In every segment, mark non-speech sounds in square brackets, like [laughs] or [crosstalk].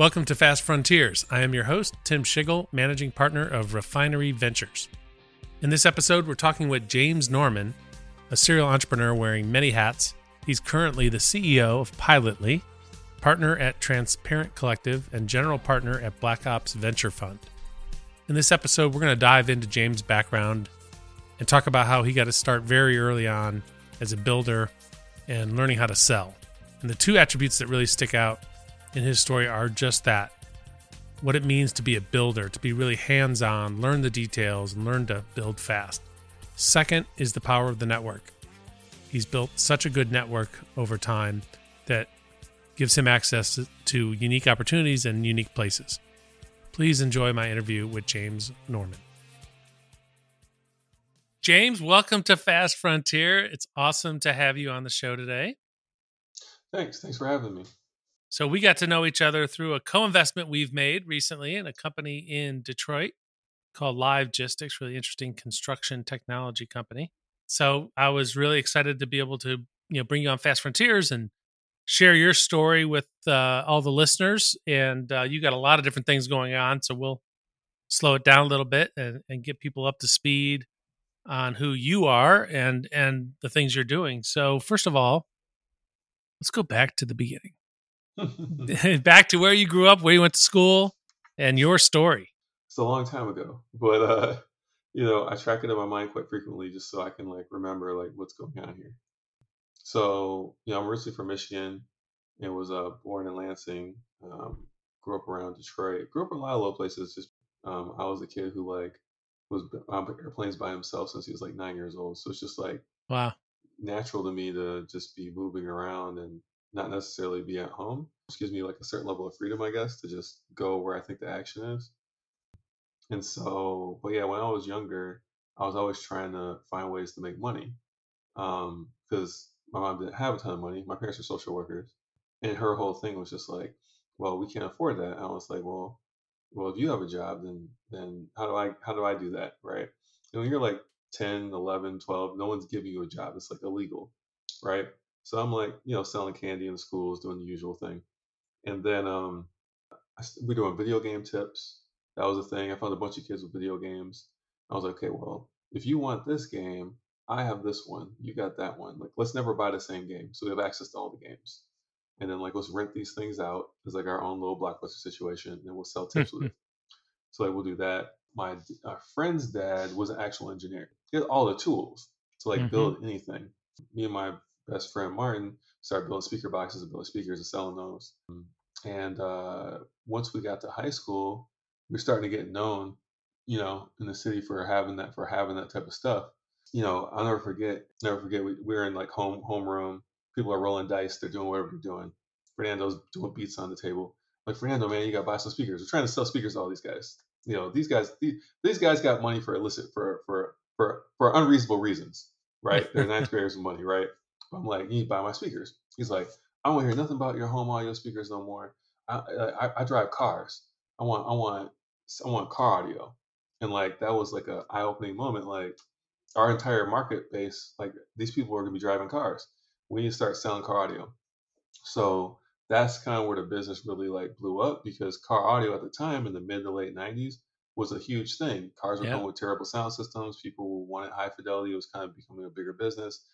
Welcome to Fast Frontiers. I am your host, Tim Schigel, managing partner of Refinery Ventures. In this episode, we're talking with James Norman, a serial entrepreneur wearing many hats. He's currently the CEO of Pilotly, partner at Transparent Collective, and general partner at Black Ops Venture Fund. In this episode, we're going to dive into James' background and talk about how he got to start very early on as a builder and learning how to sell. And the two attributes that really stick out in his story are just that what it means to be a builder, to be really hands on, learn the details, and learn to build fast. Second is the power of the network. He's built such a good network over time that gives him access to unique opportunities and unique places. Please enjoy my interview with James Norman. James, welcome to Fast Frontier. It's awesome to have you on the show today. Thanks. Thanks for having me. So we got to know each other through a co-investment we've made recently in a company in Detroit called Livegistics, really interesting construction technology company. So I was really excited to be able to, you know, bring you on Fast Frontiers and share your story with uh, all the listeners. And uh, you got a lot of different things going on, so we'll slow it down a little bit and, and get people up to speed on who you are and and the things you're doing. So first of all, let's go back to the beginning. [laughs] back to where you grew up, where you went to school, and your story. It's a long time ago, but uh, you know, I track it in my mind quite frequently just so I can like remember like what's going on here. So, you know, I'm originally from Michigan and was uh, born in Lansing. Um, grew up around Detroit. Grew up in a lot of low places. Just um, I was a kid who like was on airplanes by himself since he was like nine years old. So it's just like wow, natural to me to just be moving around and not necessarily be at home, which gives me like a certain level of freedom, I guess, to just go where I think the action is. And so, but yeah, when I was younger, I was always trying to find ways to make money because um, my mom didn't have a ton of money. My parents are social workers, and her whole thing was just like, "Well, we can't afford that." And I was like, "Well, well, if you have a job, then then how do I how do I do that, right?" And when you're like 10, 11, 12, no one's giving you a job. It's like illegal, right? So I'm like, you know, selling candy in the schools, doing the usual thing. And then um, we're doing video game tips. That was a thing. I found a bunch of kids with video games. I was like, okay, well, if you want this game, I have this one. You got that one. Like, let's never buy the same game. So we have access to all the games. And then like, let's rent these things out as like our own little blockbuster situation, and we'll sell tips with it. [laughs] So like, we'll do that. My friend's dad was an actual engineer. He had all the tools to like mm-hmm. build anything. Me and my best friend Martin started building speaker boxes and building speakers and selling those. And uh, once we got to high school, we are starting to get known, you know, in the city for having that for having that type of stuff. You know, I'll never forget, never forget. We, we were in like home homeroom. People are rolling dice. They're doing whatever they're doing. Fernando's doing beats on the table. Like Fernando, man, you got to buy some speakers. We're trying to sell speakers to all these guys. You know, these guys, these, these guys got money for illicit for for for for unreasonable reasons, right? They're ninth graders with money, right? I'm like, you need to buy my speakers. He's like, I don't hear nothing about your home audio speakers no more. I, I, I drive cars. I want I want I want car audio. And like that was like a eye opening moment. Like our entire market base, like these people are gonna be driving cars. We need to start selling car audio. So that's kind of where the business really like blew up because car audio at the time in the mid to late 90s was a huge thing. Cars were yeah. coming with terrible sound systems. People wanted high fidelity. It was kind of becoming a bigger business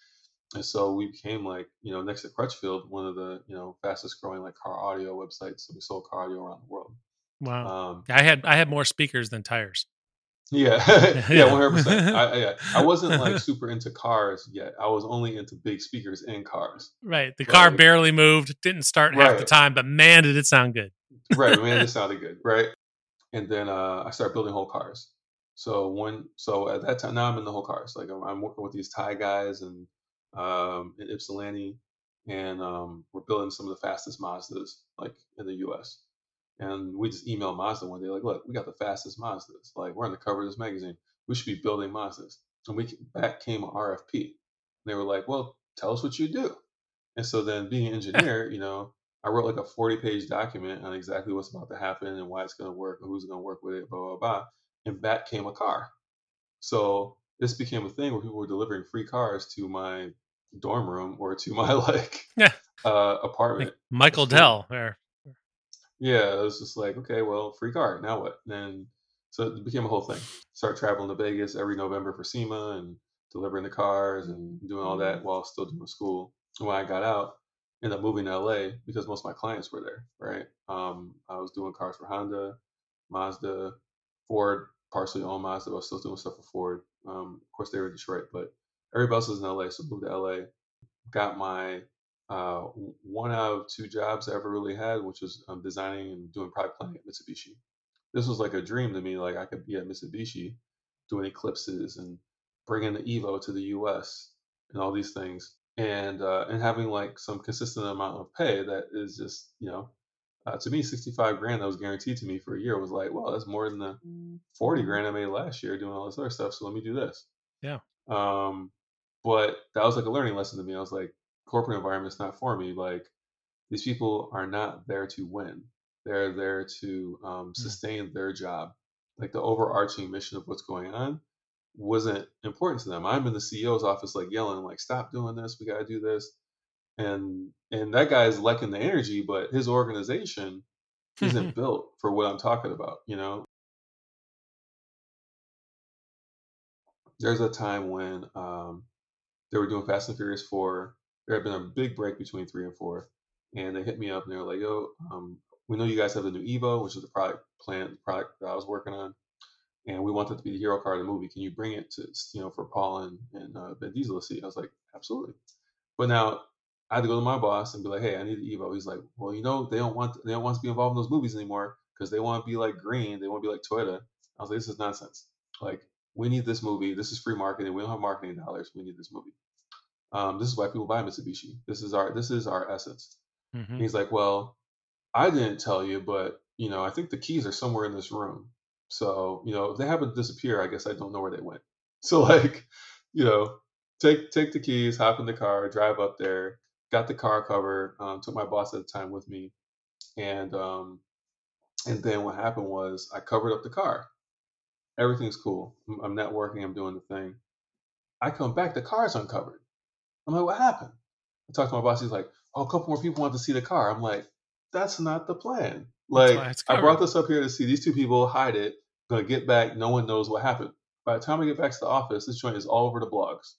and so we became like you know next to crutchfield one of the you know fastest growing like car audio websites and we sold car audio around the world. Wow. Um, i had i had more speakers than tires. Yeah. [laughs] [laughs] Yeah 100% I. I wasn't like [laughs] super into cars yet. I was only into big speakers in cars. Right. The right? car barely moved didn't start right. half the time but man did it sound good. Right. Man it sounded good right? And then uh, i started building whole cars. So when so at that time now i'm in the whole cars. Like i'm, I'm working with these thai guys and um, in Ypsilanti, and um, we're building some of the fastest Mazdas like in the U.S. And we just emailed Mazda one day, like, look, we got the fastest Mazdas. Like, we're on the cover of this magazine. We should be building Mazdas. And we back came an RFP. And they were like, well, tell us what you do. And so then, being an [laughs] engineer, you know, I wrote like a 40 page document on exactly what's about to happen and why it's going to work and who's going to work with it, blah, blah, blah. And back came a car. So this became a thing where people were delivering free cars to my dorm room or to my [laughs] like yeah. uh, apartment. Like Michael Dell there. Yeah, it was just like, okay, well, free car. Now what? And so it became a whole thing. Start traveling to Vegas every November for SEMA and delivering the cars and doing all that while still doing school. And when I got out, ended up moving to LA because most of my clients were there, right? Um, I was doing cars for Honda, Mazda, Ford, partially owned Mazda, but I was still doing stuff for Ford. Um, of course, they were in Detroit, but everybody else was in LA, so moved to LA. Got my uh, one out of two jobs I ever really had, which was um, designing and doing product planning at Mitsubishi. This was like a dream to me. Like I could be at Mitsubishi doing eclipses and bringing the Evo to the U.S. and all these things, and uh, and having like some consistent amount of pay that is just you know uh, to me 65 grand that was guaranteed to me for a year was like well that's more than the 40 grand I made last year doing all this other stuff. So let me do this. Yeah. Um, but that was like a learning lesson to me. I was like, corporate environment's not for me. Like these people are not there to win. They're there to um, sustain their job. Like the overarching mission of what's going on wasn't important to them. I'm in the CEO's office, like yelling, like, "Stop doing this! We got to do this!" And and that guy's liking the energy, but his organization isn't [laughs] built for what I'm talking about. You know, there's a time when um, they were doing Fast and Furious Four. There had been a big break between three and four, and they hit me up and they were like, "Yo, um, we know you guys have the new Evo, which is the product plan product that I was working on, and we want it to be the hero car of the movie. Can you bring it to you know for Paul and and uh, Vin Diesel to see?" I was like, "Absolutely." But now I had to go to my boss and be like, "Hey, I need the Evo." He's like, "Well, you know, they don't want they don't want to be involved in those movies anymore because they want to be like green. They want to be like Toyota." I was like, "This is nonsense. Like, we need this movie. This is free marketing. We don't have marketing dollars. We need this movie. Um, this is why people buy Mitsubishi. This is our this is our essence." Mhm. He's like, "Well, I didn't tell you, but you know, I think the keys are somewhere in this room. So, you know, if they happen to disappear, I guess I don't know where they went. [laughs] So like, you know, take take the keys, hop in the car, drive up there, got the car cover, um, took my boss at the time with me, and um, and then what happened was I covered up the car. Everything's cool. I'm, I'm networking. I'm doing the thing. I come back, the car's uncovered. I'm like, what happened? I talk to my boss. He's like, oh, a couple more people want to see the car. I'm like, that's not the plan. Like, I brought this up here to see these two people hide it. Gonna get back. No one knows what happened. By the time I get back to the office, this joint is all over the blogs.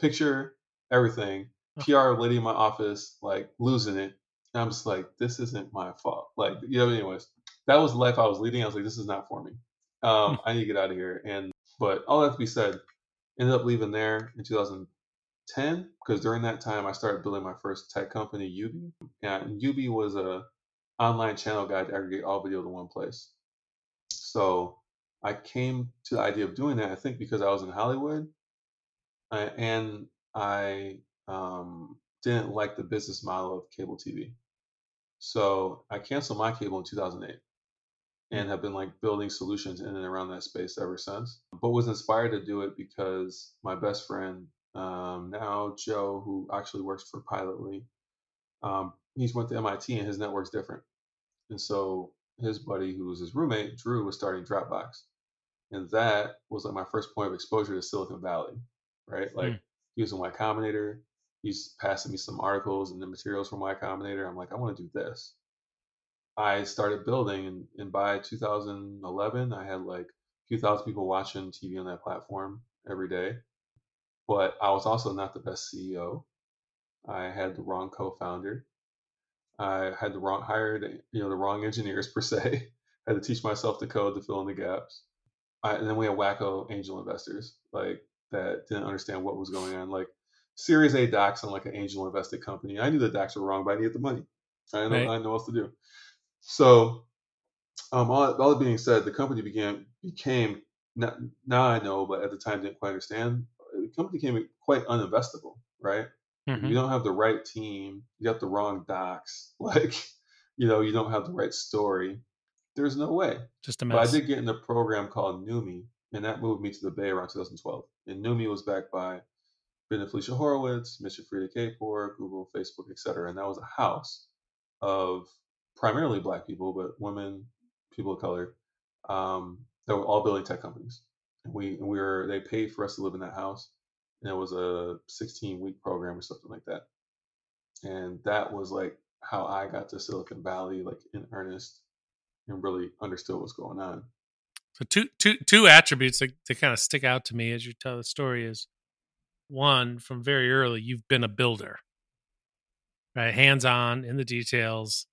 Picture, everything. PR lady in my office, like losing it. And I'm just like, this isn't my fault. Like, you know, anyways, that was the life I was leading. I was like, this is not for me. Um, [laughs] I need to get out of here. And, but all that to be said, ended up leaving there in 2010 because during that time I started building my first tech company, Ubi. And Ubi was a online channel guide to aggregate all video to one place. So I came to the idea of doing that, I think, because I was in Hollywood uh, and I um, didn't like the business model of cable TV. So I canceled my cable in 2008 and have been like building solutions in and around that space ever since. But was inspired to do it because my best friend, um, now Joe, who actually works for Pilotly, um, he's went to MIT and his network's different. And so his buddy, who was his roommate, Drew, was starting Dropbox. And that was like my first point of exposure to Silicon Valley, right? Like Mm. he was in Y Combinator. He's passing me some articles and the materials from Y Combinator. I'm like, I want to do this. I started building, and, and by 2011, I had like a few thousand people watching TV on that platform every day. But I was also not the best CEO. I had the wrong co-founder. I had the wrong hired, you know, the wrong engineers per se. I [laughs] had to teach myself the code to fill in the gaps. I, and then we had wacko angel investors like that didn't understand what was going on. Like Series A docs on like an angel invested company. I knew the docs were wrong, but I needed the money. I know Right. I know what else to do. So um, all, all that being said, the company began became now, now I know, but at the time didn't quite understand. The company became quite uninvestable, right? Mhm. you don't have the right team, you got the wrong docs, [laughs] like you know, you don't have the right story. There's no way. Just a mess. But I did get in a program called NewMe, and that moved me to the Bay around 2012. And NewMe was backed by Ben and Felicia Horowitz, Mr. Freada Kapor, Google, Facebook, etc. And that was a house of primarily black people, but women, people of color, um, that were all building tech companies. And we and we were they paid for us to live in that house, and it was a 16 week program or something like that. And that was like how I got to Silicon Valley, like in earnest, and really understood what's going on. So two two two attributes that, that kind of stick out to me as you tell the story is one from very early you've been a builder, right? Hands on in the details,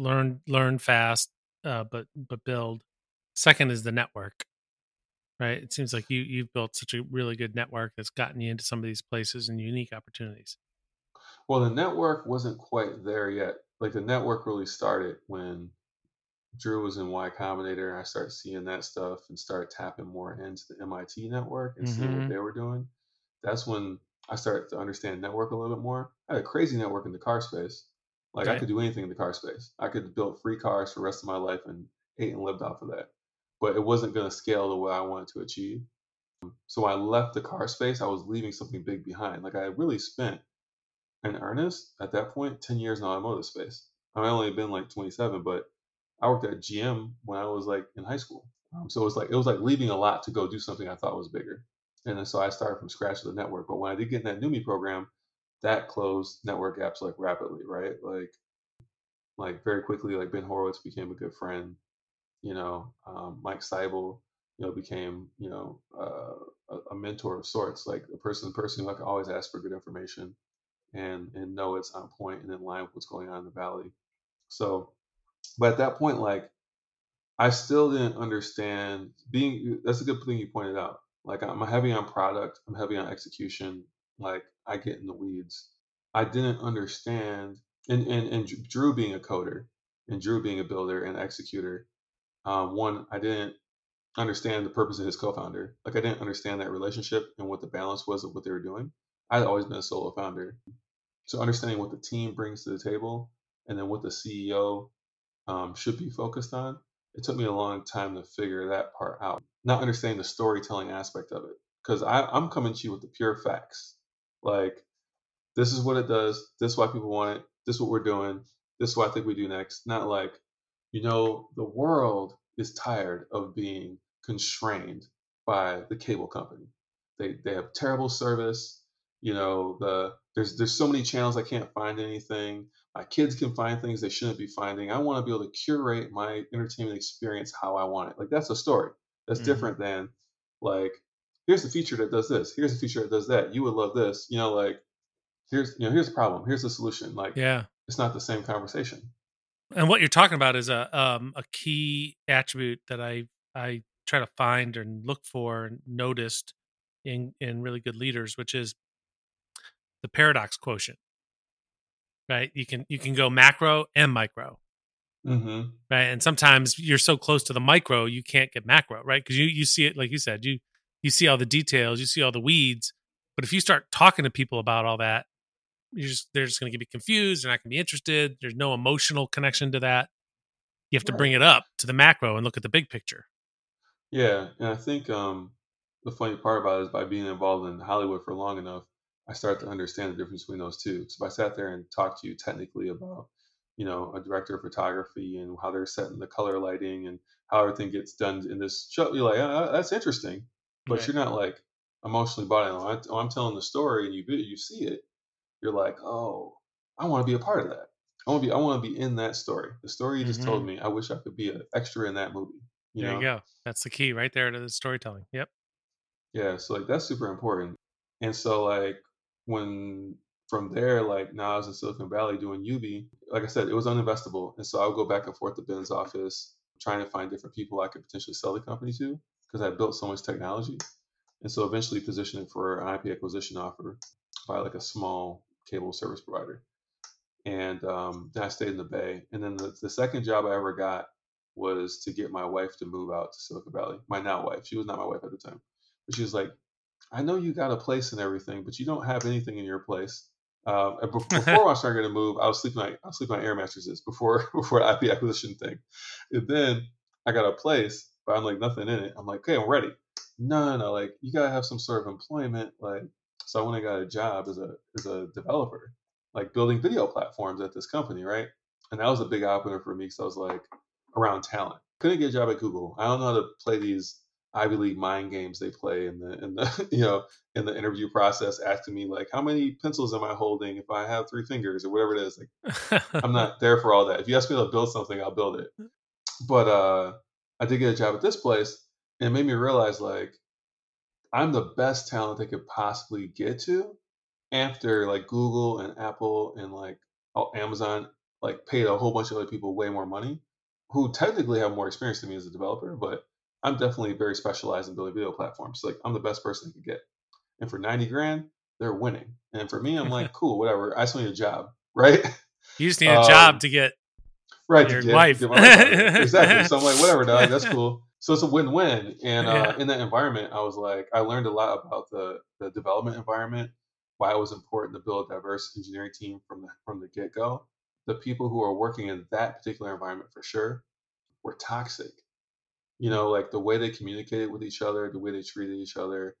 learn learn fast, uh, but but build. Second is the network, right? It seems like you you've built such a really good network that's gotten you into some of these places and unique opportunities. Well, the network wasn't quite there yet. Like the network really started when Drew was in Y Combinator. I started seeing that stuff and started tapping more into the MIT network and seeing what Mm-hmm. they were doing. That's when I started to understand network a little bit more. I had a crazy network in the car space. Like I could do anything in the car space. I could build free cars for the rest of my life and ate and lived off of that. But it wasn't going to scale the way I wanted to achieve. So when I left the car space, I was leaving something big behind. Like I had really spent in earnest at that point 10 years in the automotive space. I only been like 27, but I worked at GM when I was like in high school. Um, so it was like it was like leaving a lot to go do something I thought was bigger. And then so I started from scratch with the network. But when I did get in that NewMe program, that closed network gaps like rapidly, right? Like like very quickly, like Ben Horowitz became a good friend. You know, um, Mike Seibel, you know, became you know uh, a, a mentor of sorts, like a person person who I could always ask for good information and and know it's on point and in line with what's going on in the valley. So, but at that point, like I still didn't understand being. That's a good thing you pointed out. Like I'm heavy on product, I'm heavy on execution. Like I get in the weeds. I didn't understand, and and and Drew being a coder, and Drew being a builder and executor. Um, one, I didn't understand the purpose of his co-founder. Like I didn't understand that relationship and what the balance was of what they were doing. I'd always been a solo founder, so understanding what the team brings to the table and then what the CEO um, should be focused on. It took me a long time to figure that part out. Not understanding the storytelling aspect of it because I'm coming to you with the pure facts. Like this is what it does. This is why people want it. This is what we're doing. This is what I think we do next. Not like, you know, the world is tired of being constrained by the cable company. They they have terrible service. You know, the there's there's so many channels I can't find anything. My kids can find things they shouldn't be finding. I want to be able to curate my entertainment experience how I want it. Like that's a story. That's Mhm. different than like here's the feature that does this. Here's the feature that does that. You would love this. You know, like here's you know here's the problem. Here's the solution. Like Yeah. it's not the same conversation. And what you're talking about is a um a key attribute that I I try to find and look for and noticed in in really good leaders, which is the paradox quotient. Right? You can you can go macro and micro. Mm-hmm. Right. And sometimes you're so close to the micro you can't get macro, right? Because you you see it like you said, you you see all the details, you see all the weeds. But if you start talking to people about all that, you're just they're just gonna get be confused, they're not gonna be interested. There's no emotional connection to that. You have to bring it up to the macro and look at the big picture. Yeah, and I think um, the funny part about it is by being involved in Hollywood for long enough, I start to understand the difference between those two. So if I sat there and talked to you technically about, you know, a director of photography and how they're setting the color lighting and how everything gets done in this show, you're like, oh, that's interesting, but Right. you're not like emotionally bought in. When I- I'm telling the story and you you see it, you're like, oh, I want to be a part of that. I want to be. I want to be in that story. The story you just told Mhm. me. I wish I could be an extra in that movie. You there know? you go. That's the key right there to the storytelling. Yep. Yeah, so like that's super important. And so like when from there, like now I was in Silicon Valley doing UB, like I said, it was uninvestable. And so I would go back and forth to Ben's office, trying to find different people I could potentially sell the company to because I built so much technology. And so eventually positioning for an IP acquisition offer by like a small cable service provider. And um, then I stayed in the Bay. And then the, the second job I ever got was to get my wife to move out to Silicon Valley. My now wife. She was not my wife at the time. But she was like, I know you got a place and everything, but you don't have anything in your place. Um, and [laughs] before I started to move, I was sleeping on I was sleeping on air mattresses before [laughs] before the IP acquisition thing. And then I got a place, but I'm like nothing in it. I'm like, okay, I'm ready. No, no, no, like you gotta have some sort of employment. Like, so I went and got a job as a as a developer, like building video platforms at this company, right? And that was a big eye opener for me because I was like around talent. Couldn't get a job at Google. I don't know how to play these Ivy League mind games they play in the in the [laughs] you know in the interview process, asking me like, how many pencils am I holding if I have three fingers or whatever it is. Like, [laughs] I'm not there for all that. If you ask me to build something, I'll build it. But uh, I did get a job at this place, and it made me realize like I'm the best talent they could possibly get to after like Google and Apple and like Amazon like paid a whole bunch of other people way more money who technically have more experience than me as a developer, but I'm definitely very specialized in building video platforms. Like I'm the best person they could get. And for 90 grand, they're winning. And for me, I'm like, [laughs] cool, whatever. I just need a job, [laughs] right? You just need a um, job to get right your wife. [laughs] Exactly. So I'm like, whatever, dog. That's [laughs] cool. So it's a win-win. And uh, yeah. in that environment, I was like, I learned a lot about the the development environment, why it was important to build a diverse engineering team from the from the get-go. The people who are working in that particular environment for sure were toxic you know, like the way they communicated with each other, the way they treated each other,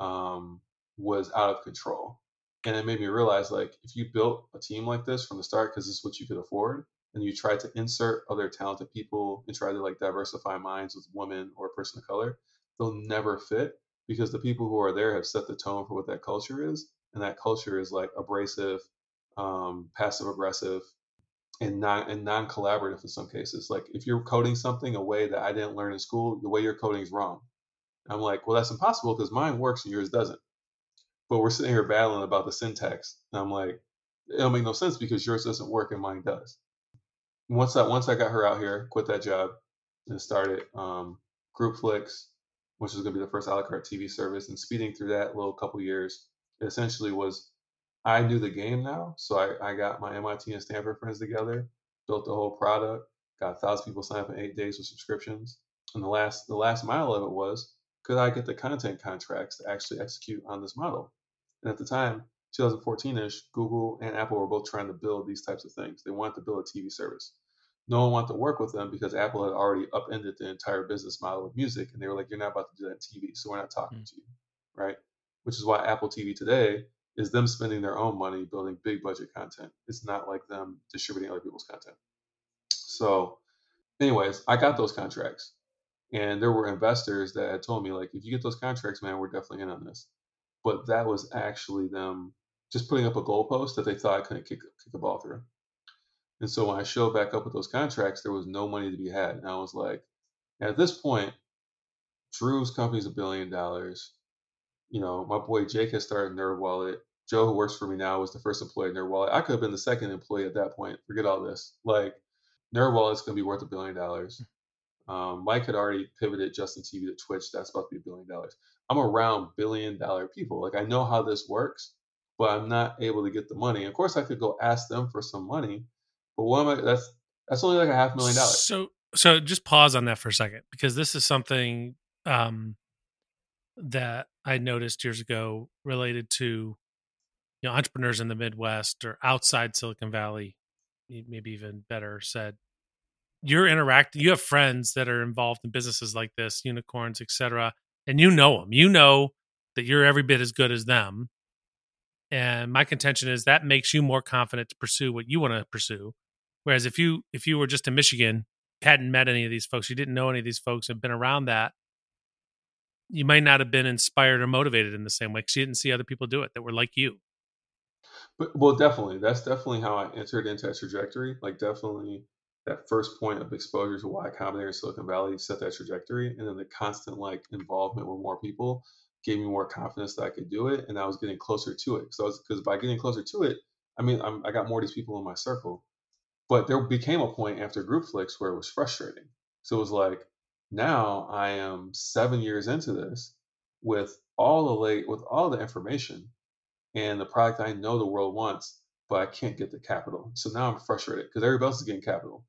um, was out of control. And it made me realize, like, if you built a team like this from the start because this is what you could afford, and you try to insert other talented people and try to like diversify minds with women or a person of color, they'll never fit because the people who are there have set the tone for what that culture is, and that culture is like abrasive, um, passive aggressive, and non and non-collaborative in some cases. Like if you're coding something a way that I didn't learn in school, the way you're coding is wrong. I'm like, well, that's impossible because mine works and yours doesn't. But we're sitting here battling about the syntax. And I'm like, it'll make no sense because yours doesn't work and mine does. Once I once I got her out here, quit that job, and started um, GroupFlix, which was going to be the first a la carte TV service, and speeding through that little couple years, essentially was I knew the game now, so I, I got my MIT and Stanford friends together, built the whole product, got a thousand people sign up in eight days with subscriptions. And the last the last mile of it was, could I get the content contracts to actually execute on this model? And at the time, 2014ish, Google and Apple were both trying to build these types of things. They wanted to build a TV service. No one wanted to work with them because Apple had already upended the entire business model of music, and they were like, "You're not about to do that in TV, so we're not talking mm-hmm. to you," right? Which is why Apple TV today is them spending their own money building big budget content. It's not like them distributing other people's content. So, anyways, I got those contracts, and there were investors that had told me like, if you get those contracts, man, we're definitely in on this. But that was actually them just putting up a goalpost that they thought I couldn't kick, kick the ball through. And so when I showed back up with those contracts, there was no money to be had. And I was like, at this point, Drew's company's a billion dollars you know, my boy Jake has started NerdWallet. Joe, who works for me now, was the first employee at NerdWallet. I could have been the second employee at that point. Forget all this. Like, NerdWallet is going to be worth a billion dollars. Um, Mike had already pivoted Justin TV to Twitch. That's about to be a billion dollars. I'm around billion dollar people. Like, I know how this works, but I'm not able to get the money. Of course, I could go ask them for some money, but what am I? That's that's only like a half million dollars. So, so just pause on that for a second because this is something um, that I noticed years ago related to you know entrepreneurs in the Midwest or outside Silicon Valley, maybe even better said. You're interacting. You have friends that are involved in businesses like this, unicorns, etc., and you know them. You know that you're every bit as good as them. And my contention is that makes you more confident to pursue what you want to pursue. Whereas if you if you were just in Michigan, hadn't met any of these folks, you didn't know any of these folks, have been around that, you might not have been inspired or motivated in the same way because you didn't see other people do it that were like you. But well, definitely, that's definitely how I entered into that trajectory. Like, definitely that first point of exposure to Y Combinator in Silicon Valley set that trajectory, and then the constant like involvement with more people gave me more confidence that I could do it, and I was getting closer to it. So, because by getting closer to it, I mean, I'm, I got more of these people in my circle. But there became a point after GroupFlix where it was frustrating. So it was like, now I am seven years into this with all the late with all the information and the product I know the world wants, but I can't get the capital. So now I'm frustrated because everybody else is getting capital.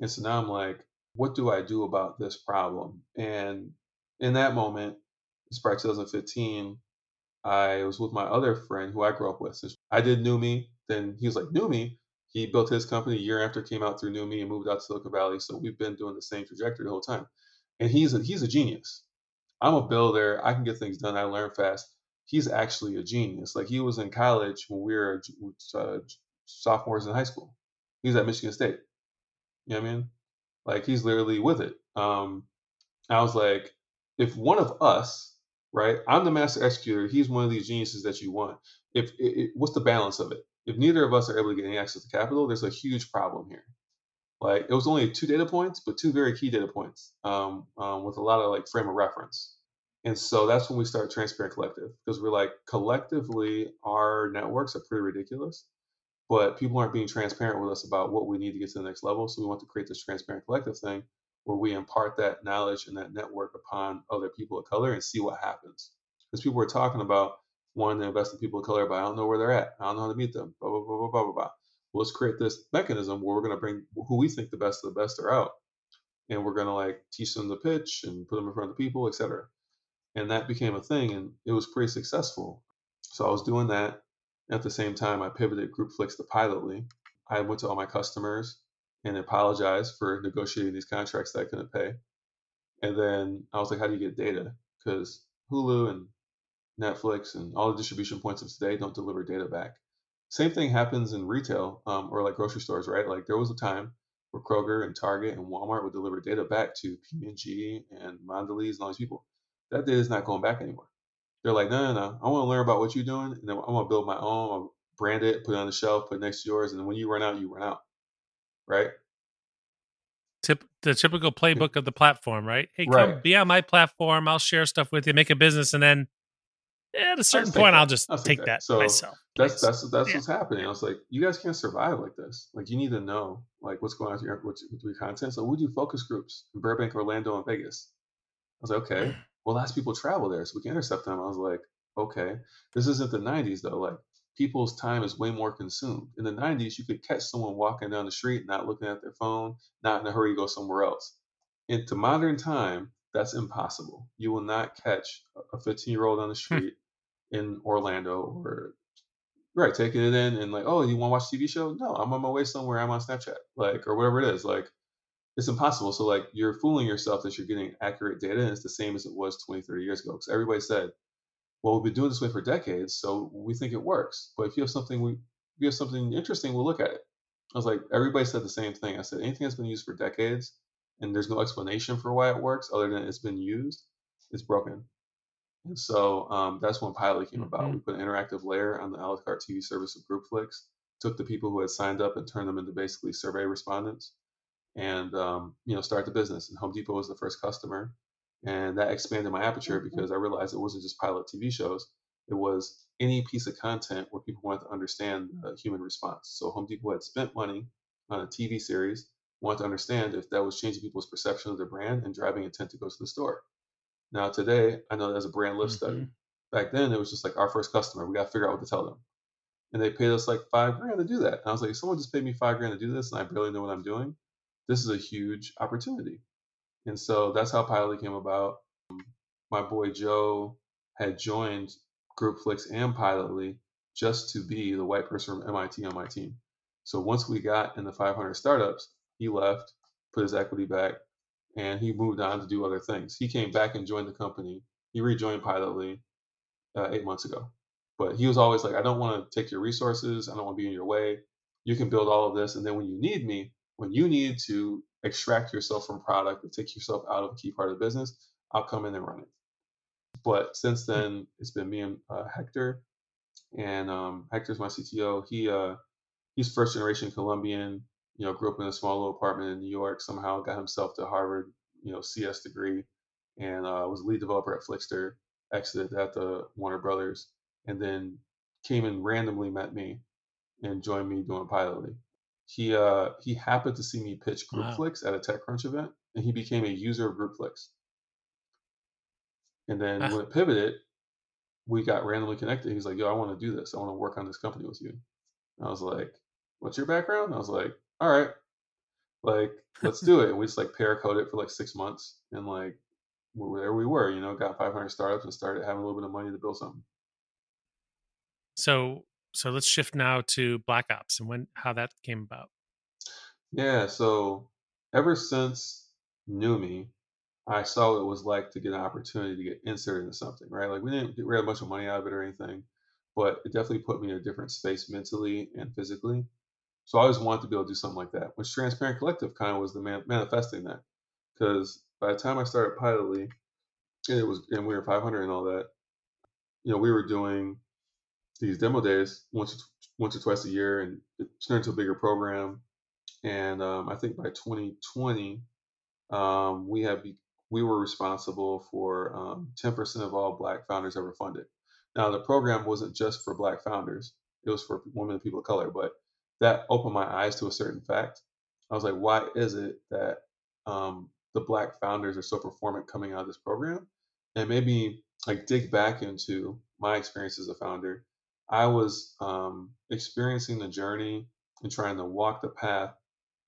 And so now I'm like, what do I do about this problem? And in that moment, it's probably 2015, I was with my other friend who I grew up with. Since I did NewMe, then he was like, NewMe? He built his company a year after came out through NewMe and moved out to Silicon Valley. So we've been doing the same trajectory the whole time and he's a, he's a genius. I'm a builder. I can get things done. I learn fast. He's actually a genius. Like he was in college when we were uh, sophomores in high school. He's at Michigan State. You know what I mean? Like he's literally with it. Um, I was like, if one of us, right, I'm the master executor, he's one of these geniuses that you want. If it, it, what's the balance of it? If neither of us are able to get any access to capital, there's a huge problem here. Like it was only two data points, but two very key data points um, um, with a lot of like frame of reference. And so that's when we start Transparent Collective because we're like collectively our networks are pretty ridiculous, but people aren't being transparent with us about what we need to get to the next level. So we want to create this Transparent Collective thing where we impart that knowledge and that network upon other people of color and see what happens. Because people were talking about wanting to invest in people of color, but I don't know where they're at. I don't know how to meet them. Blah blah blah blah blah blah. blah. Well, let's create this mechanism where we're going to bring who we think the best of the best are out, and we're going to like teach them the pitch and put them in front of the people, etc. And that became a thing, and it was pretty successful. So I was doing that. At the same time, I pivoted GroupFlix to Pilotly. I went to all my customers and apologize for negotiating these contracts that I couldn't pay. And then I was like, how do you get data? Because Hulu and Netflix and all the distribution points of today don't deliver data back. Same thing happens in retail um, or like grocery stores, right? Like there was a time where Kroger and Target and Walmart would deliver data back to P&G and Mondelez and all these people. That data is not going back anymore. They're like, no, no, no. I want to learn about what you're doing, and then I'm gonna build my own. Brand it, put it on the shelf, put it next to yours, and then when you run out, you run out, right? Tip, the typical playbook of the platform, right? Hey, come be on my platform. I'll share stuff with you, make a business, and then at a certain point. I'll just I'll take that, that so myself. That's that's that's yeah. what's happening. I was like, you guys can't survive like this. Like, you need to know like what's going on with your with, with your content. So we do focus groups in Burbank, Orlando, and Vegas. I was like, okay, mm. well, last people travel there, so we can intercept them. I was like, okay, this isn't the '90s though. Like, people's time is way more consumed. In the '90s, you could catch someone walking down the street, not looking at their phone, not in a hurry to go somewhere else. Into modern time, that's impossible. You will not catch a 15 year old on the hmm. street in Orlando or right taking it in and like, oh, you want to watch TV show? No, I'm on my way somewhere. I'm on Snapchat, like or whatever it is. Like it's impossible. So like you're fooling yourself that you're getting accurate data, and it's the same as it was 20, 30 years ago. Because everybody said, well, we've been doing this way for decades, so we think it works. But if you have something we if you have something interesting, we'll look at it. I was like, everybody said the same thing. I said anything that's been used for decades and there's no explanation for why it works other than it's been used, it's broken. And so um, that's when Pilot came about. Mm-hmm. We put an interactive layer on the a la carte TV service of GroupFlix, took the people who had signed up and turned them into basically survey respondents, and um, you know start the business. And Home Depot was the first customer, and that expanded my aperture mm-hmm. because I realized it wasn't just pilot TV shows; it was any piece of content where people wanted to understand the human response. So Home Depot had spent money on a TV series, wanted to understand if that was changing people's perception of their brand and driving intent to go to the store. Now today, I know there's a brand lift mm-hmm. study. Back then, it was just like our first customer. We got to figure out what to tell them, and they paid us like five grand to do that. And I was like, someone just paid me five grand to do this, and I barely know what I'm doing. This is a huge opportunity, and so that's how Pilot came about. My boy Joe had joined GroupFlix and Pilotly just to be the white person from MIT on my team. So once we got in the 500 startups, he left, put his equity back, and he moved on to do other things. He came back and joined the company. He rejoined Pilotly uh, eight months ago. But he was always like, I don't want to take your resources. I don't want to be in your way. You can build all of this. And then when you need me, when you need to extract yourself from product or take yourself out of a key part of the business, I'll come in and run it. But since hmm. then, it's been me and uh, Hector. And um, Hector's my CTO. He uh, he's first generation Colombian you know, grew up in a small little apartment in New York, somehow got himself to Harvard, you know, CS degree, and uh, was lead developer at Flixster, exited at the Warner Brothers, and then came and randomly met me and joined me doing Pilotly. He uh, he happened to see me pitch GroupFlix wow. at a TechCrunch event, and he became a user of GroupFlix. And then ah. when it pivoted, we got randomly connected. He's like, "Yo, I want to do this. I want to work on this company with you." And I was like, "What's your background?" I was like, all right, like let's do it. And we just like paracode it for like six months, and like there we were, you know, got 500 startups and started having a little bit of money to build something. So, so let's shift now to Black Ops and when how that came about. Yeah, so ever since NewMe, I saw what it was like to get an opportunity to get inserted into something, right? Like we didn't get a bunch of money out of it or anything, but it definitely put me in a different space mentally and physically. So I always wanted to be able to do something like that, which Transparent Collective kind of was the man- manifesting that. Because by the time I started Pilotly, and it was and we were 500 and all that. You know, we were doing these demo days once once or twice a year, and it turned into a bigger program. And um, I think by 2020, um, we have we were responsible for um, 10% of all Black founders ever funded. Now, the program wasn't just for Black founders; it was for women and people of color. But that opened my eyes to a certain fact. I was like, why is it that um, the Black founders are so performant coming out of this program? And maybe like dig back into my experience as a founder. I was um, experiencing the journey and trying to walk the path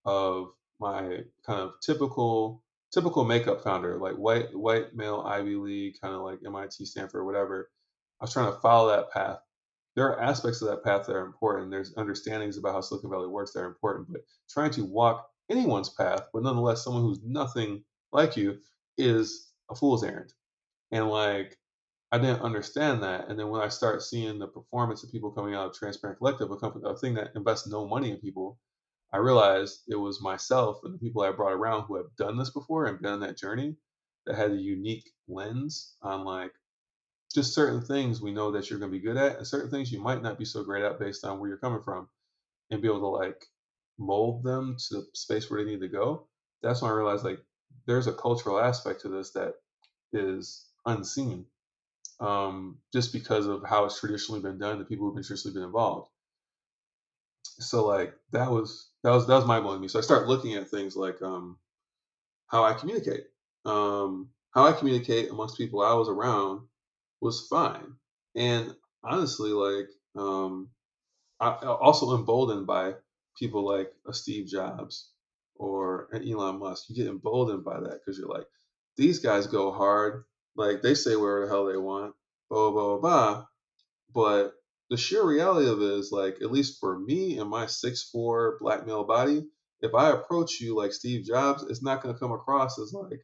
of my kind of typical typical makeup founder, like white white male Ivy League, kind of like MIT, Stanford, whatever. I was trying to follow that path. There are aspects of that path that are important. There's understandings about how Silicon Valley works that are important, but trying to walk anyone's path, but nonetheless someone who's nothing like you, is a fool's errand. And like I didn't understand that. And then when I start seeing the performance of people coming out of Transparent Collective, a company, a thing that invests no money in people, I realized it was myself and the people I brought around who have done this before and been on that journey that had a unique lens on like just certain things we know that you're going to be good at and certain things you might not be so great at based on where you're coming from and be able to like mold them to the space where they need to go. That's when I realized like there's a cultural aspect to this that is unseen um, just because of how it's traditionally been done, the people who've been traditionally been involved. So like that was that was that was mind blowing to me. So I started looking at things like um, how I communicate. Um, how I communicate amongst people I was around was fine, and honestly, like um, I also emboldened by people like a Steve Jobs or an Elon Musk. You get emboldened by that because you're like, these guys go hard. Like they say whatever the hell they want, blah blah blah blah. But the sheer reality of it is like, at least for me and my six four black male body, if I approach you like Steve Jobs, it's not to come across as like,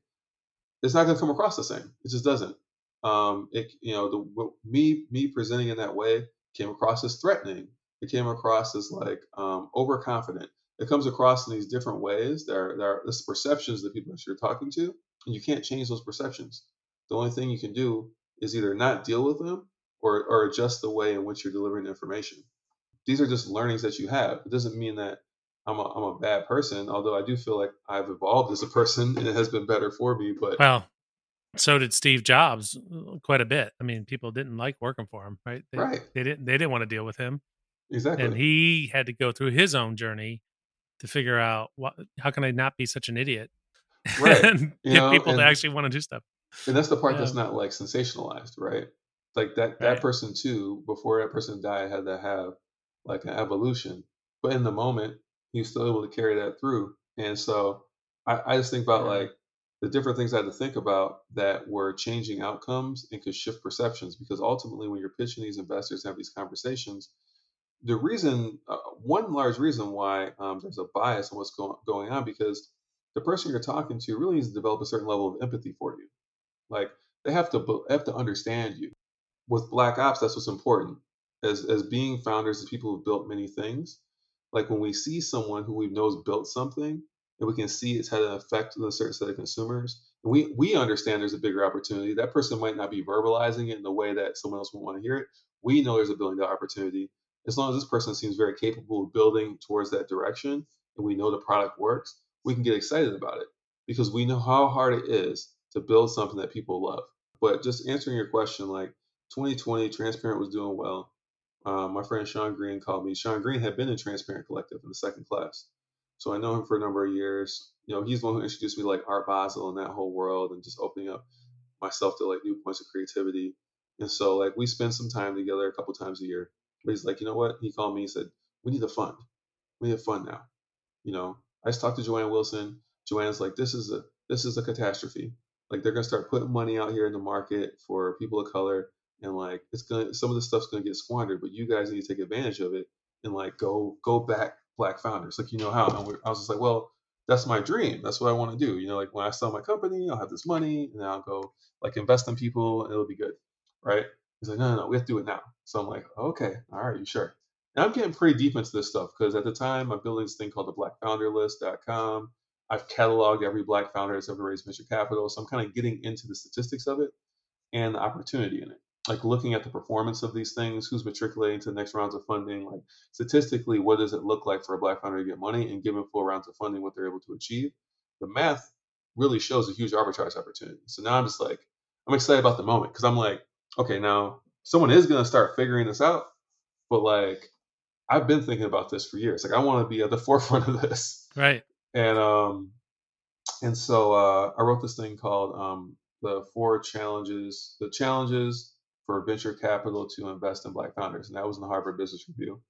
it's not to come across the same. It just doesn't. Um, it you know the me me presenting in that way came across as threatening. It came across as like um, overconfident. It comes across in these different ways. There there are this perceptions that people that you're talking to, and you can't change those perceptions. The only thing you can do is either not deal with them or, or adjust the way in which you're delivering information. These are just learnings that you have. It doesn't mean that I'm a, I'm a bad person, although I do feel like I've evolved as a person and it has been better for me. But well, so did Steve Jobs uh, quite a bit. I mean, people didn't like working for him, right? They, right. They didn't. They didn't want to deal with him. Exactly. And he had to go through his own journey to figure out what. How can I not be such an idiot? Right. [laughs] and get know, people and, to actually want to do stuff. And that's the part that's not like sensationalized, right? like that that person too before that person died had to have like an evolution. But in the moment he was still able to carry that through. And so i, I just think about yeah. like the different things i had to think about that were changing outcomes and could shift perceptions. Because ultimately when you're pitching these investors have these conversations the reason uh, one large reason why um, there's a bias in what's go- going on because the person you're talking to really needs to develop a certain level of empathy for you like they have to have to understand you with Black Ops, that's what's important. As as being founders, as people who've built many things, like when we see someone who we know has built something, and we can see it's had an effect on a certain set of consumers, and we we understand there's a bigger opportunity. That person might not be verbalizing it in the way that someone else would want to hear it. We know there's a billion dollar opportunity. As long as this person seems very capable of building towards that direction, and we know the product works, we can get excited about it because we know how hard it is to build something that people love. But just answering your question, like 2020, Transparent was doing well. Um, my friend Sean Green called me. Sean Green had been in Transparent Collective in the second class. So I know him for a number of years. You know, he's the one who introduced me to like Art Basel and that whole world and just opening up myself to like new points of creativity. And so like we spend some time together a couple times a year. But he's like, you know what? He called me and said, We need a fund. We need a fund now. You know, I just talked to Joanne Wilson. Joanne's like, this is a this is a catastrophe. Like they're gonna start putting money out here in the market for people of color and like it's gonna some of the stuff's gonna get squandered, but you guys need to take advantage of it and like go go back black founders, like you know how. And I was just like, well, that's my dream. That's what I want to do. You know, like when I sell my company, I'll have this money and I'll go like invest in people and it'll be good, right? He's like, no, no, no, we have to do it now. So I'm like, okay, all right, you sure? And I'm getting pretty deep into this stuff because at the time I'm building this thing called the blackfounderlist.com. I've cataloged every black founder that's ever raised venture capital. So I'm kind of getting into the statistics of it and the opportunity in it. Like looking at the performance of these things, who's matriculating to the next rounds of funding, like statistically, what does it look like for a black founder to get money and given full rounds of funding, what they're able to achieve. The math really shows a huge arbitrage opportunity. So now I'm just like, I'm excited about the moment because I'm like, okay, now someone is going to start figuring this out, but like, I've been thinking about this for years. Like, I want to be at the [laughs] forefront of this. Right. And um, and so uh, I wrote this thing called um, the four challenges, the challenges for venture capital to invest in black founders, and that was in the Harvard Business Review.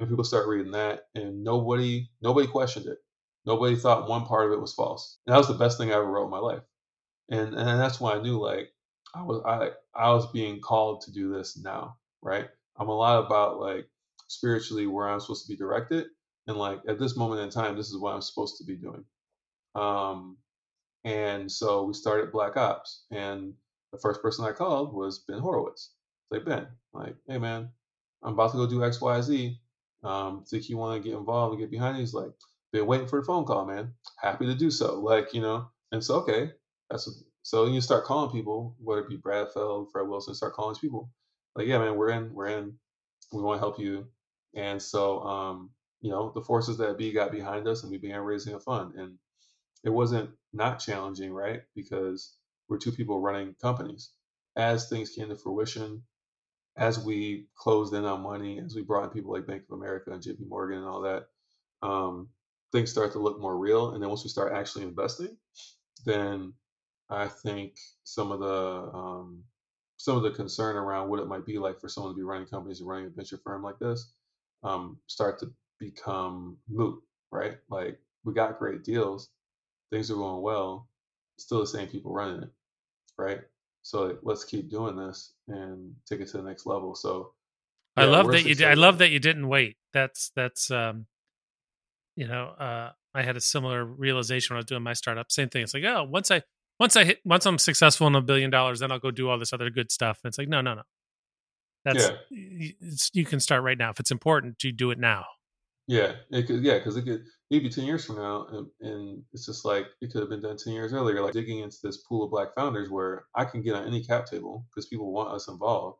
And people start reading that, and nobody nobody questioned it. Nobody thought one part of it was false. And that was the best thing I ever wrote in my life. And and that's why I knew like I was I I was being called to do this now, right? I'm a lot about like spiritually where I'm supposed to be directed, and like at this moment in time, this is what I'm supposed to be doing. Um, and so we started Black Ops, and the first person I called was Ben Horowitz. Like Ben, like, hey man, I'm about to go do X, Y, Z. Um, think you want to get involved and get behind it? He's like, been waiting for the phone call, man. Happy to do so. Like, you know, and so okay, that's so you start calling people, whether it be Brad Feld, Fred Wilson, start calling these people. Like, yeah, man, we're in, we're in, we want to help you. And so, um, you know, the forces that be got behind us, and we began raising a fund. And it wasn't not challenging, right? Because we're two people running companies. As things came to fruition, as we closed in on money, as we brought in people like Bank of America and JP Morgan and all that, um, things start to look more real. And then once we start actually investing, then I think some of the um, some of the concern around what it might be like for someone to be running companies and running a venture firm like this um, start to become moot, right? Like we got great deals, things are going well, still the same people running it, right? So like, let's keep doing this and take it to the next level. So yeah, I love that you did, I love that you didn't wait. That's that's um you know, uh I had a similar realization when I was doing my startup. Same thing. It's like, oh, once I once I hit once I'm successful in a billion dollars, then I'll go do all this other good stuff. And it's like, no, no, no. That's yeah. you can start right now. If it's important, you do it now. Yeah, it could. Yeah, because it could maybe ten years from now, and, and, it's just like it could have been done ten years earlier. Like digging into this pool of black founders where I can get on any cap table because people want us involved,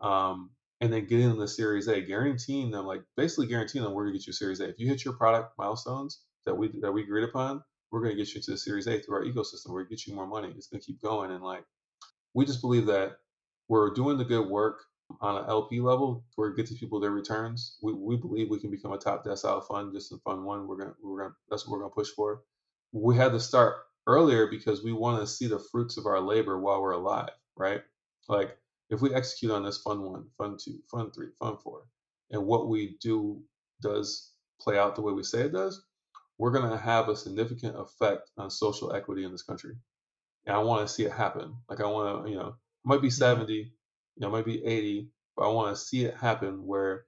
um, and then getting the Series A, guaranteeing them, like basically guaranteeing them, we're gonna get you Series A. If you hit your product milestones that we that we agreed upon, we're gonna get you to the Series A through our ecosystem. Where We're gonna get you more money. It's gonna keep going, and like we just believe that we're doing the good work on an LP level where it gets people their returns. We, we believe we can become a top decile fund just in fund one. We're gonna we're gonna that's what we're gonna push for. We had to start earlier because we want to see the fruits of our labor while we're alive, right? Like if we execute on this fund one, fund two, fund three, fund four, and what we do does play out the way we say it does, we're gonna have a significant effect on social equity in this country. And I want to see it happen. Like I want to, you know, might be mm-hmm. 70, you know, maybe 80, but I want to see it happen where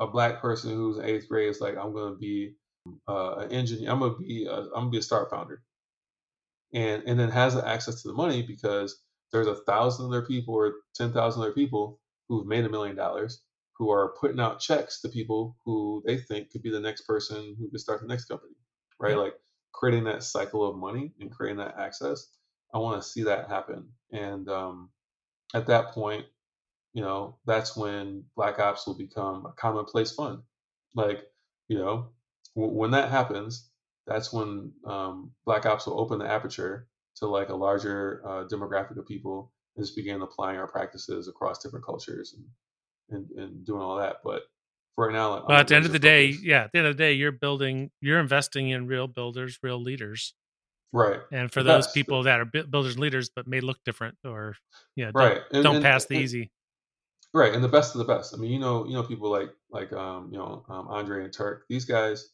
a black person who's in eighth grade is like, I'm going to be uh, an engineer. I'm going to be a, I'm going to be a start founder, and and then has the access to the money because there's a thousand other people or ten thousand other people who've made a million dollars who are putting out checks to people who they think could be the next person who could start the next company, right? Like creating that cycle of money and creating that access. I want to see that happen, and um, at that point, you know, that's when Black Ops will become a commonplace fund. Like, you know, w- when that happens, that's when um, Black Ops will open the aperture to like a larger uh, demographic of people and just begin applying our practices across different cultures and, and, and doing all that. But for right now, but at the end of the day, yeah, at the end of the day, you're building, you're investing in real builders, real leaders. Right. And for those people that are builders leaders but may look different or yeah, don't, right. And, don't and, pass the and, easy. Right, and the best of the best. I mean, you know, you know, people like like um, you know, um, Andre and Turk. These guys,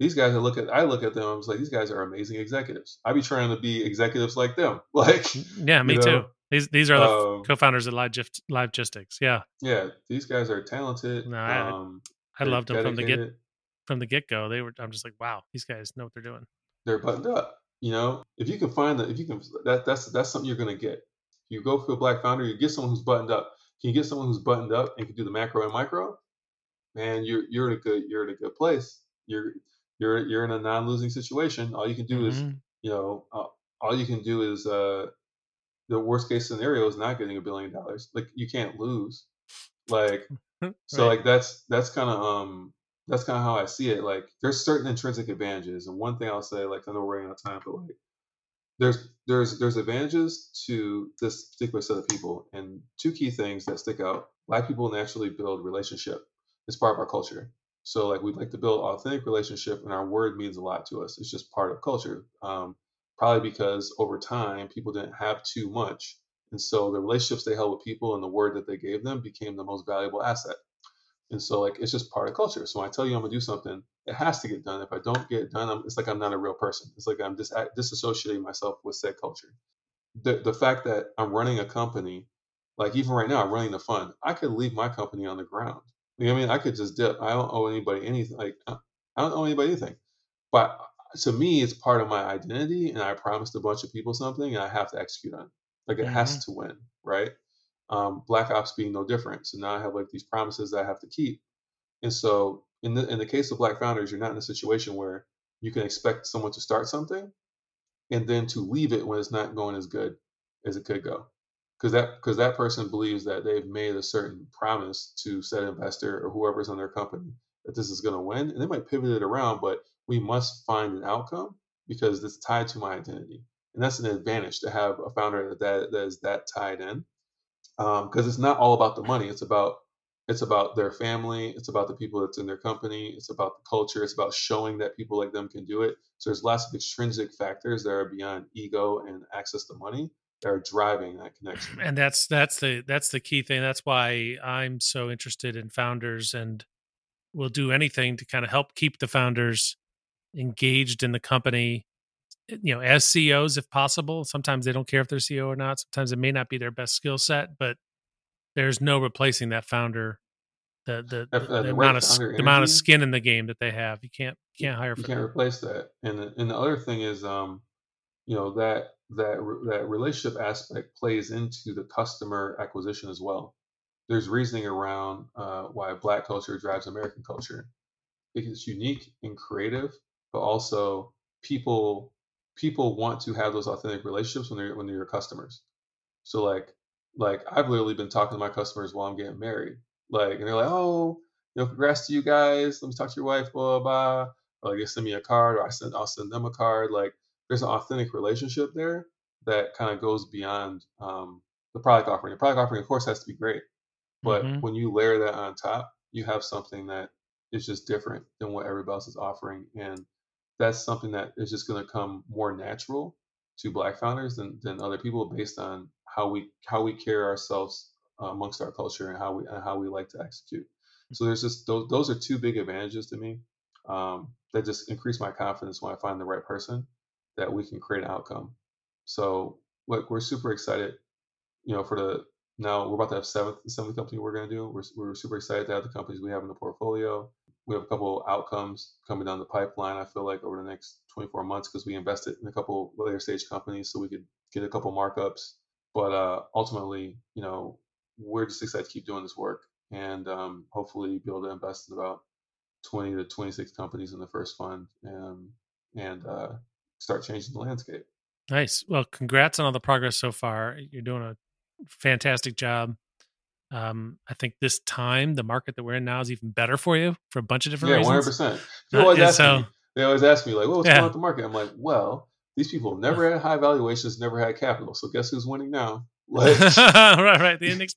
these guys. I look at, I look at them. I was like, these guys are amazing executives. I be trying to be executives like them. [laughs] Like, yeah, me know? too. These these are the um, co-founders of Live Livegistics. Yeah, yeah. These guys are talented. No, I, um, I loved them from the get from the get go. They were. I'm just like, wow, these guys know what they're doing. They're buttoned up. You know, if you can find that, if you can, that that's that's something you're gonna get. You go for a black founder, you get someone who's buttoned up can you get someone who's buttoned up and can do the macro and micro? Man, you're you're in a good you're in a good place. You're you're you're in a non-losing situation. All you can do mm-hmm. is you know uh, all you can do is uh the worst case scenario is not getting a billion dollars. Like you can't lose. Like [laughs] so Right. like that's that's kind of um that's kind of how I see it. Like there's certain intrinsic advantages, and one thing I'll say, like I know we're running out of time, but like there's there's there's advantages to this particular set of people, and two key things that stick out. Black people naturally build relationship. It's part of our culture. So like we'd like to build authentic relationship, and our word means a lot to us. It's just part of culture. Um, probably because over time people didn't have too much, and so the relationships they held with people and the word that they gave them became the most valuable asset. And so like it's just part of culture. So when I tell you I'm gonna do something, it has to get done. If I don't get it done, I'm, it's like I'm not a real person. It's like I'm dis- disassociating myself with said culture. The the fact that I'm running a company, like even right now I'm running the fund, I could leave my company on the ground. You know what I mean? I could just dip. I don't owe anybody anything. Like I I don't owe anybody anything. But uh, to me, it's part of my identity, and I promised a bunch of people something, and I have to execute on it. Like it has mm-hmm. to win, right? Um, Black Ops being no different. So now I have like these promises that I have to keep. And so in the in the case of Black founders, you're not in a situation where you can expect someone to start something and then to leave it when it's not going as good as it could go. Because that because that person believes that they've made a certain promise to said investor or whoever's on their company that this is going to win, and they might pivot it around, but we must find an outcome because it's tied to my identity, and that's an advantage to have a founder that that, that is that tied in because um, it's not all about the money. It's about it's about their family. It's about the people that's in their company. It's about the culture. It's about showing that people like them can do it. So there's lots of extrinsic factors that are beyond ego and access to money that are driving that connection. And that's that's the that's the key thing. That's why I'm so interested in founders and will do anything to kind of help keep the founders engaged in the company you know as ceos if possible sometimes they don't care if they're ceo or not sometimes it may not be their best skill set but there's no replacing that founder the the, Uh, the, the amount of the amount of skin in the game that they have you can't can't hire for you can't that replace that. And the, and the other thing is, um, you know, that that that relationship aspect plays into the customer acquisition as well. There's reasoning around uh, why Black culture drives American culture. because It's unique and creative, but also people people want to have those authentic relationships when they're when they're your customers. So like like I've literally been talking to my customers while I'm getting married. Like and they're like, oh, you know, congrats to you guys. Let me talk to your wife, blah blah. blah. Or like they send me a card, or I send I'll send them a card. Like there's an authentic relationship there that kind of goes beyond um, the product offering. The product offering, of course, has to be great, but Mhm. when you layer that on top, you have something that is just different than what everybody else is offering, and that's something that is just going to come more natural to Black founders than, than other people based on how we how we carry ourselves uh, amongst our culture and how we and how we like to execute. So there's just those those are two big advantages to me um, that just increase my confidence when I find the right person that we can create an outcome. So look, we're super excited, you know, for the now we're about to have seventh seventh company we're going to do. We're we're super excited to have the companies we have in the portfolio. We have a couple outcomes coming down the pipeline. I feel like over the next 24 months because we invested in a couple later stage companies so we could get a couple markups. But uh, ultimately, you know, we're just excited to keep doing this work and um, hopefully be able to invest in about 20 to 26 companies in the first fund and and uh, start changing the landscape. nice well congrats on all the progress so far you're doing a fantastic job um, I think this time, the market that we're in now is even better for you for a bunch of different reasons. Yeah, 100. percent People Uh, always and ask so- me. They always ask me like, "Well, what's Yeah. going on with the market?" I'm like, "Well, these people never had high valuations, never had capital. So guess who's winning now?" [laughs] [laughs] Like, right, right. The index,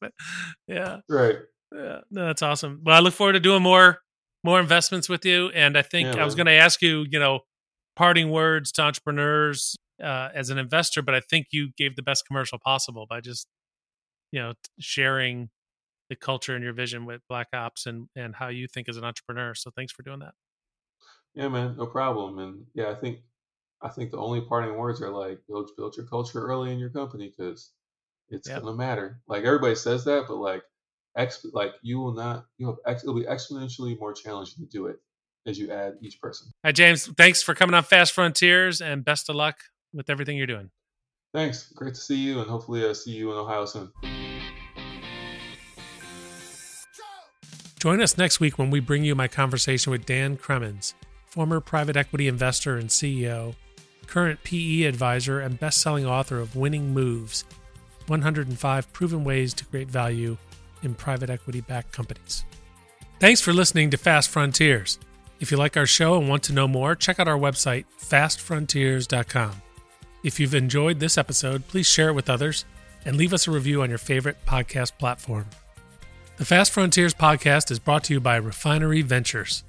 yeah, right. yeah. No, that's awesome. Well, I look forward to doing more more investments with you. And I think Yeah, I was going to ask you, you know, parting words to entrepreneurs uh, as an investor, but I think you gave the best commercial possible by just, you know, sharing the culture and your vision with Black Ops and and how you think as an entrepreneur. So thanks for doing that. Yeah, man, no problem. And yeah, I think I think the only parting words are like build build your culture early in your company because it's Yep. gonna matter. Like everybody says that, but like ex like you will not you have ex, it'll be exponentially more challenging to do it as you add each person. Hi, James. Thanks for coming on Fast Frontiers and best of luck with everything you're doing. Thanks. Great to see you, and hopefully I see you in Ohio soon. Join us next week when we bring you my conversation with Dan Cremons, former private equity investor and CEO, current PE advisor, and best selling author of Winning Moves 105 proven ways to create value in private equity backed companies. Thanks for listening to Fast Frontiers. If you like our show and want to know more, check out our website, fastfrontiers.com. If you've enjoyed this episode, please share it with others and leave us a review on your favorite podcast platform. The Fast Frontiers podcast is brought to you by Refinery Ventures.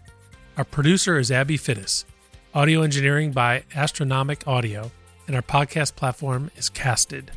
Our producer is Abby Fittis, audio engineering by Astronomic Audio, and our podcast platform is Casted.